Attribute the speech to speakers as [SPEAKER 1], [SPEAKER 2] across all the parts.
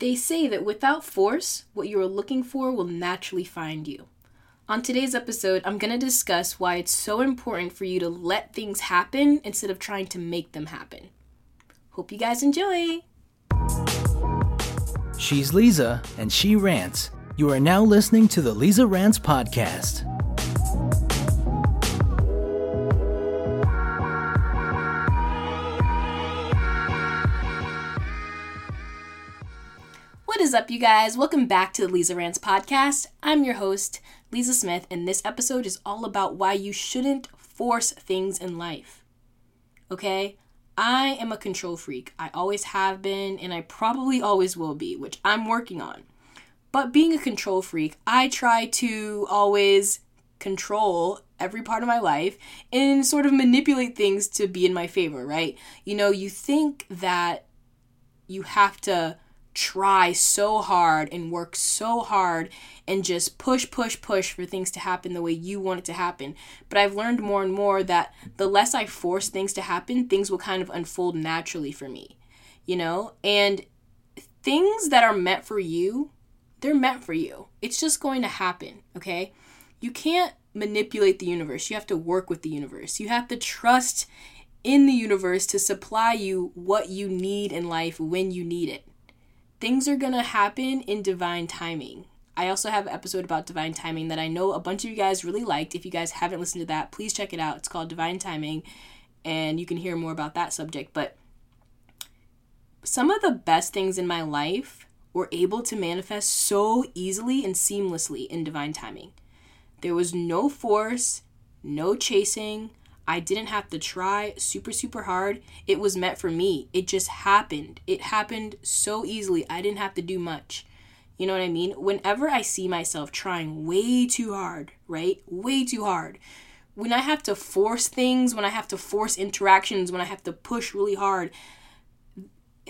[SPEAKER 1] They say that without force, what you are looking for will naturally find you. On today's episode, I'm going to discuss why it's so important for you to let things happen instead of trying to make them happen. Hope you guys enjoy!
[SPEAKER 2] She's Lisa, and she rants. You are now listening to the Lisa Rants Podcast.
[SPEAKER 1] Is up, you guys? Welcome back to the Lisa Rants Podcast. I'm your host, Lisa Smith, and this episode is all about why you shouldn't force things in life. Okay? I am a control freak. I always have been, and I probably always will be, which I'm working on. But being a control freak, I try to always control every part of my life and sort of manipulate things to be in my favor, right? You know, you think that you have to try so hard and work so hard and just push, push, push for things to happen the way you want it to happen. But I've learned more and more that the less I force things to happen, things will kind of unfold naturally for me, you know? And things that are meant for you, they're meant for you. It's just going to happen, okay? You can't manipulate the universe. You have to work with the universe. You have to trust in the universe to supply you what you need in life when you need it things are going to happen in divine timing. I also have an episode about divine timing that I know a bunch of you guys really liked. If you guys haven't listened to that, please check it out. It's called Divine Timing, and you can hear more about that subject. But some of the best things in my life were able to manifest so easily and seamlessly in divine timing. There was no force, no chasing, I didn't have to try super, super hard. It was meant for me. It just happened. It happened so easily. I didn't have to do much. You know what I mean? Whenever I see myself trying way too hard, right? Way too hard. When I have to force things, when I have to force interactions, when I have to push really hard,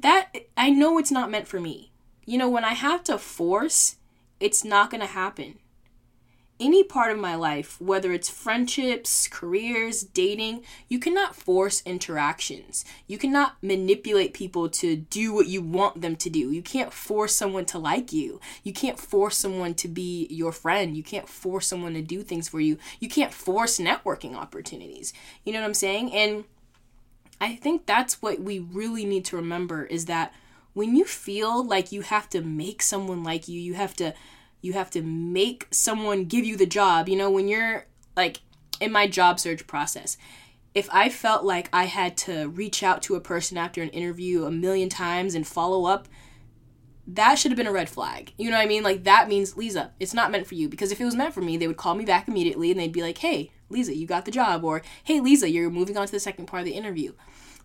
[SPEAKER 1] that I know it's not meant for me. You know, when I have to force, it's not going to happen any part of my life, whether it's friendships, careers, dating, you cannot force interactions. You cannot manipulate people to do what you want them to do. You can't force someone to like you. You can't force someone to be your friend. You can't force someone to do things for you. You can't force networking opportunities. You know what I'm saying? And I think that's what we really need to remember is that when you feel like you have to make someone like you, you have to you have to make someone give you the job. You know, when you're like in my job search process, if I felt like I had to reach out to a person after an interview a million times and follow up, that should have been a red flag. You know what I mean? Like that means Lisa, it's not meant for you because if it was meant for me, they would call me back immediately and they'd be like, "Hey, Lisa, you got the job," or "Hey, Lisa, you're moving on to the second part of the interview."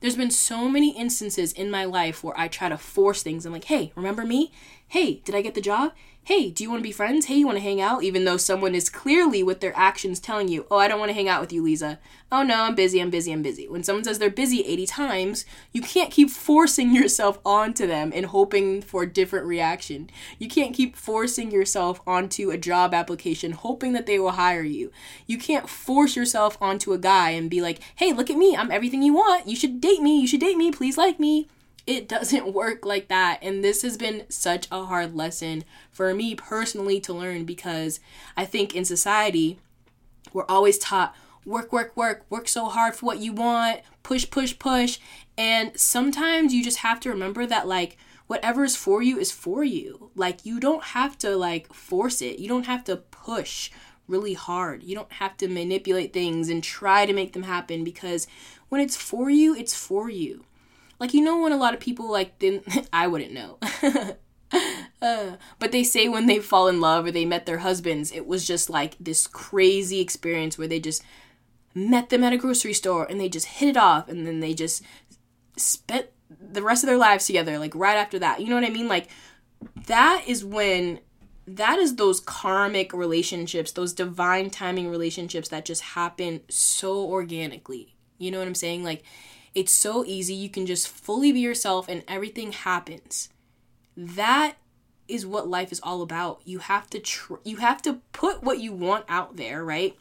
[SPEAKER 1] There's been so many instances in my life where I try to force things. I'm like, "Hey, remember me? Hey, did I get the job? Hey, do you want to be friends? Hey, you want to hang out? Even though someone is clearly with their actions telling you, oh, I don't want to hang out with you, Lisa. Oh, no, I'm busy, I'm busy, I'm busy. When someone says they're busy 80 times, you can't keep forcing yourself onto them and hoping for a different reaction. You can't keep forcing yourself onto a job application hoping that they will hire you. You can't force yourself onto a guy and be like, hey, look at me, I'm everything you want. You should date me, you should date me, please like me it doesn't work like that. And this has been such a hard lesson for me personally to learn because I think in society, we're always taught work, work, work, work so hard for what you want, push, push, push. And sometimes you just have to remember that, like, whatever is for you is for you. Like, you don't have to, like, force it, you don't have to push really hard. You don't have to manipulate things and try to make them happen because when it's for you, it's for you. Like you know when a lot of people like didn't I wouldn't know. uh, but they say when they fall in love or they met their husbands, it was just like this crazy experience where they just met them at a grocery store and they just hit it off and then they just spent the rest of their lives together like right after that. You know what I mean? Like that is when that is those karmic relationships, those divine timing relationships that just happen so organically. You know what I'm saying? Like it's so easy. You can just fully be yourself and everything happens. That is what life is all about. You have to tr- you have to put what you want out there, right?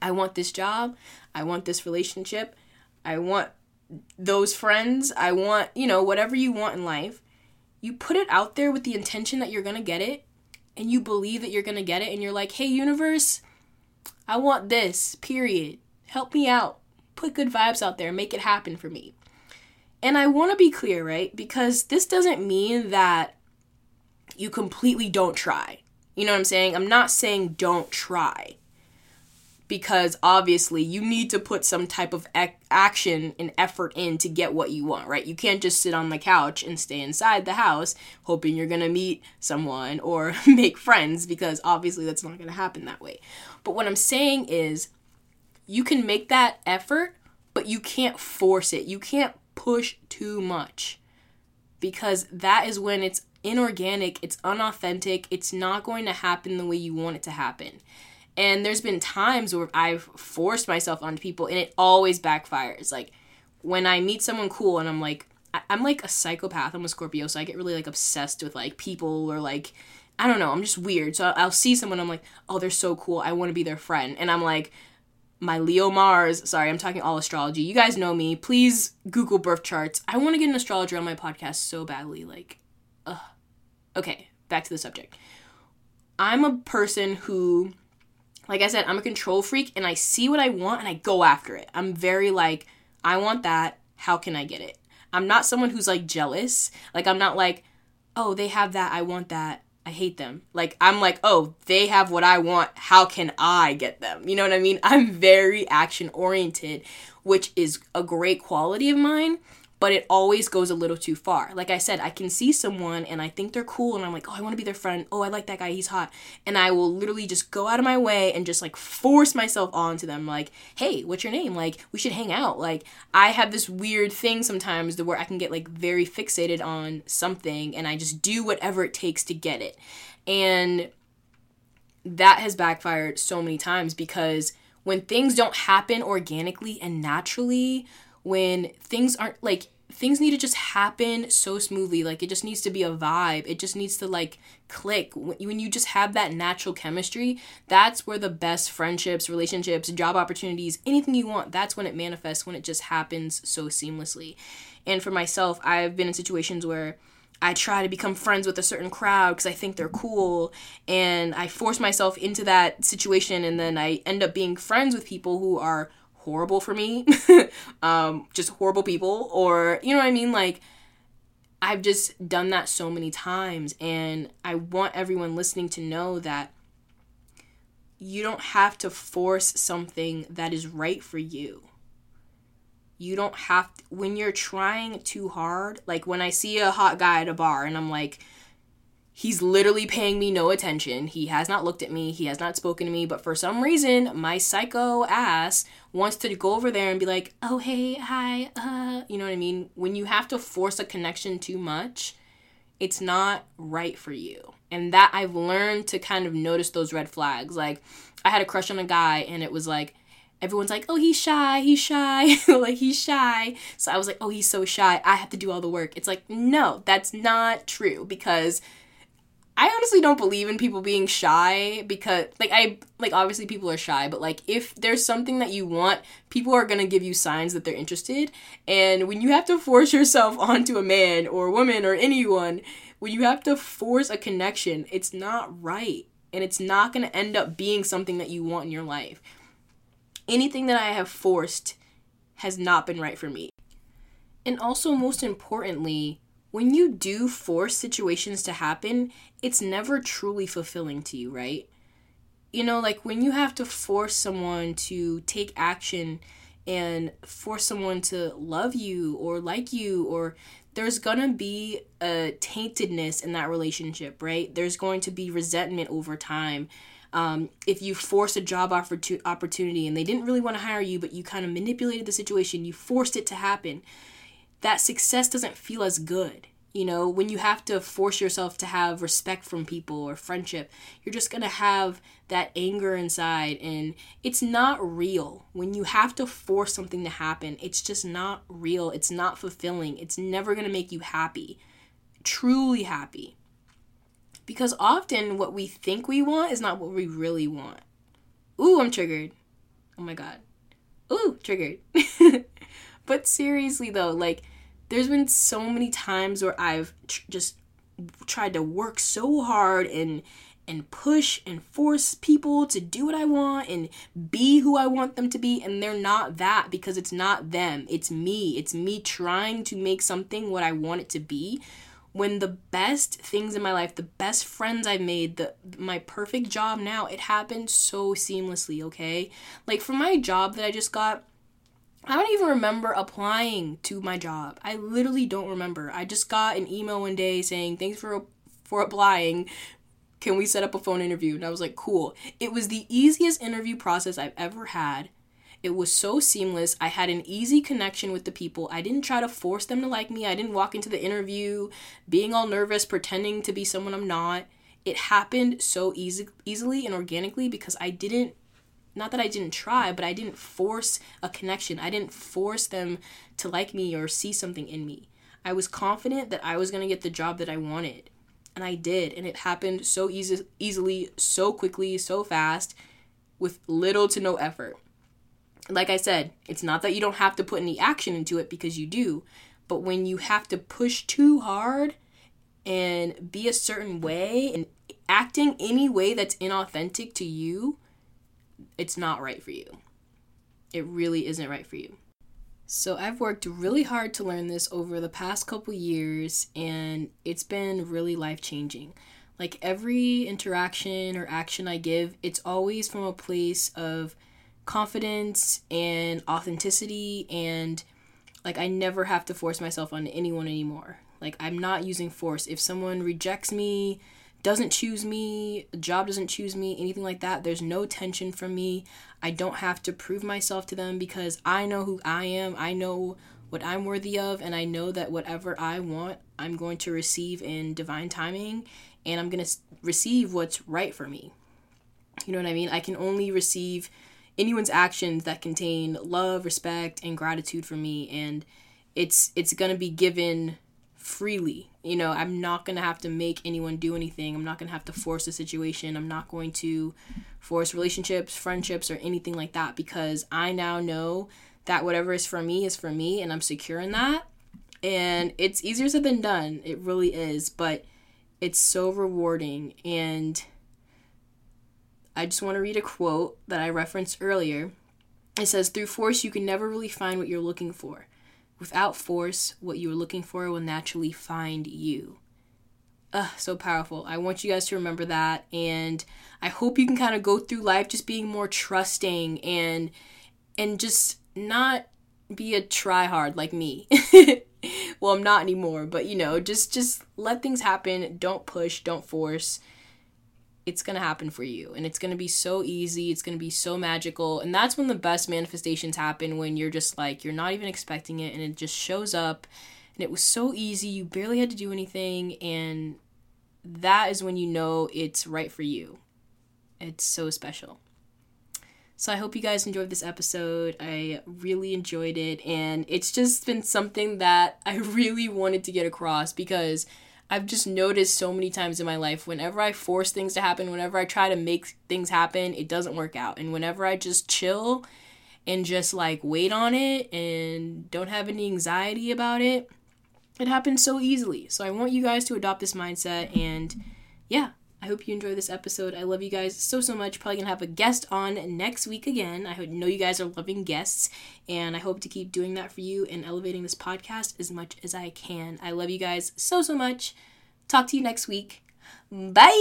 [SPEAKER 1] I want this job. I want this relationship. I want those friends. I want, you know, whatever you want in life. you put it out there with the intention that you're going to get it and you believe that you're going to get it and you're like, "Hey universe, I want this. Period. Help me out. Put good vibes out there. Make it happen for me." And I want to be clear, right? Because this doesn't mean that you completely don't try. You know what I'm saying? I'm not saying don't try because obviously you need to put some type of ac- action and effort in to get what you want, right? You can't just sit on the couch and stay inside the house hoping you're to meet someone or make friends because obviously that's not to happen that way. But what I'm saying is you can make that effort, but you can't force it. You can't push too much because that is when it's inorganic, it's unauthentic, it's not going to happen the way you want it to happen. And there's been times where I've forced myself onto people and it always backfires. Like when I meet someone cool and I'm like, I'm like a psychopath. I'm a Scorpio, so I get really like obsessed with like people or like, I don't know, I'm just weird. So I'll see someone, I'm like, oh, they're so cool. I want to be their friend. And I'm like, my Leo Mars, sorry, I'm talking all astrology. You guys know me. Please Google birth charts. I want to get an astrologer on my podcast so badly. Like, ugh. Okay, back to the subject. I'm a person who like I said, I'm a control freak and I see what I want and I go after it. I'm very like, I want that. How can I get it? I'm not someone who's like jealous. Like, I'm not like, oh, they have that. I want that. I hate them. Like, I'm like, oh, they have what I want. How can I get them? You know what I mean? I'm very action oriented, which is a great quality of mine but it always goes a little too far. Like I said, I can see someone and I think they're cool and I'm like, oh, I want to be their friend. Oh, I like that guy. He's hot. And I will literally just go out of my way and just like force myself onto them. Like, hey, what's your name? Like, we should hang out. Like, I have this weird thing sometimes where I can get like very fixated on something and I just do whatever it takes to get it. And that has backfired so many times because when things don't happen organically and naturally, when things aren't like things need to just happen so smoothly. Like it just needs to be a vibe. It just needs to like click. When you just have that natural chemistry that's where the best friendships relationships job opportunities anything you want that's when it manifests when it just happens so seamlessly. And for myself i've been in situations where I try to become friends with a certain crowd because I think they're cool, and I force myself into that situation, and then I end up being friends with people who are horrible for me, um, just horrible people, or you know what I mean? Like, I've just done that so many times, and I want everyone listening to know that you don't have to force something that is right for you. You don't have to, when you're trying too hard, like when I see a hot guy at a bar and I'm like, He's literally paying me no attention. He has not looked at me. He has not spoken to me. But for some reason, my psycho ass wants to go over there and be like, oh, hey, hi, uh, you know what I mean? When you have to force a connection too much, it's not right for you. And that I've learned to kind of notice those red flags. Like, I had a crush on a guy, and it was like, everyone's like, oh, he's shy, he's shy, like he's shy. So I was like, oh, he's so shy. I have to do all the work. It's like, no, that's not true because I honestly don't believe in people being shy because like I like obviously people are shy, but like if there's something that you want, people are going to give you signs that they're interested. And when you have to force yourself onto a man or a woman or anyone, when you have to force a connection, it's not right. And it's not going to end up being something that you want in your life. Anything that I have forced has not been right for me. And also most importantly, when you do force situations to happen, it's never truly fulfilling to you, right? You know, like when you have to force someone to take action and force someone to love you or like you or there's gonna be a taintedness in that relationship, right? There's going to be resentment over time. Um, if you force a job offer to opportunity and they didn't really want to hire you, but you kind of manipulated the situation, you forced it to happen that success doesn't feel as good. You know, when you have to force yourself to have respect from people or friendship, you're just going to have that anger inside and it's not real. When you have to force something to happen, it's just not real. It's not fulfilling. It's never going to make you happy, truly happy. Because often what we think we want is not what we really want. Ooh, I'm triggered. Oh my god. Ooh, triggered. but seriously though, like there's been so many times where I've tr- just tried to work so hard and and push and force people to do what I want and be who I want them to be and they're not that because it's not them. It's me. It's me trying to make something what I want it to be. When the best things in my life the best friends I've made the my perfect job now it happened so seamlessly okay? Like for my job that I just got I don't even remember applying to my job. I literally don't remember. I just got an email one day saying, "Thanks for for applying. Can we set up a phone interview?" And I was like, "Cool." It was the easiest interview process I've ever had. It was so seamless. I had an easy connection with the people. I didn't try to force them to like me. I didn't walk into the interview being all nervous, pretending to be someone I'm not. It happened so easy, easily and organically because I didn't not that I didn't try, but I didn't force a connection. I didn't force them to like me or see something in me. I was confident that I was going to get the job that I wanted. And I did. And it happened so easy, easily, so quickly, so fast, with little to no effort. Like I said, it's not that you don't have to put any action into it because you do. But when you have to push too hard and be a certain way and acting any way that's inauthentic to you, it's not right for you. It really isn't right for you. So I've worked really hard to learn this over the past couple years and it's been really life-changing. Like every interaction or action I give, it's always from a place of confidence and authenticity and like I never have to force myself on anyone anymore. Like I'm not using force. If someone rejects me, doesn't choose me, job doesn't choose me, anything like that. There's no tension from me. I don't have to prove myself to them because I know who I am. I know what I'm worthy of, and I know that whatever I want, I'm going to receive in divine timing, and I'm going to receive what's right for me. You know what I mean? I can only receive anyone's actions that contain love, respect, and gratitude for me, and it's it's going to be given freely. You know, I'm not going to have to make anyone do anything. I'm not going to have to force a situation. I'm not going to force relationships, friendships, or anything like that because I now know that whatever is for me is for me and I'm secure in that. And it's easier said than done. It really is. But it's so rewarding. And I just want to read a quote that I referenced earlier. It says, Through force, you can never really find what you're looking for. Without force, what you're looking for will naturally find you. Ugh, so powerful. I want you guys to remember that. And I hope you can kind of go through life just being more trusting and and just not be a try hard like me. well, I'm not anymore, but you know, just just let things happen. Don't push, don't force it's going to happen for you and it's going to be so easy it's going to be so magical and that's when the best manifestations happen when you're just like you're not even expecting it and it just shows up and it was so easy you barely had to do anything and that is when you know it's right for you it's so special so I hope you guys enjoyed this episode. I really enjoyed it and it's just been something that I really wanted to get across because I've just noticed so many times in my life whenever I force things to happen, whenever I try to make things happen, it doesn't work out. And whenever I just chill and just like wait on it and don't have any anxiety about it, it happens so easily. So I want you guys to adopt this mindset and yeah, I hope you enjoy this episode. I love you guys so, so much. Probably gonna have a guest on next week again. I know you guys are loving guests, and I hope to keep doing that for you and elevating this podcast as much as I can. I love you guys so, so much. Talk to you next week. Bye.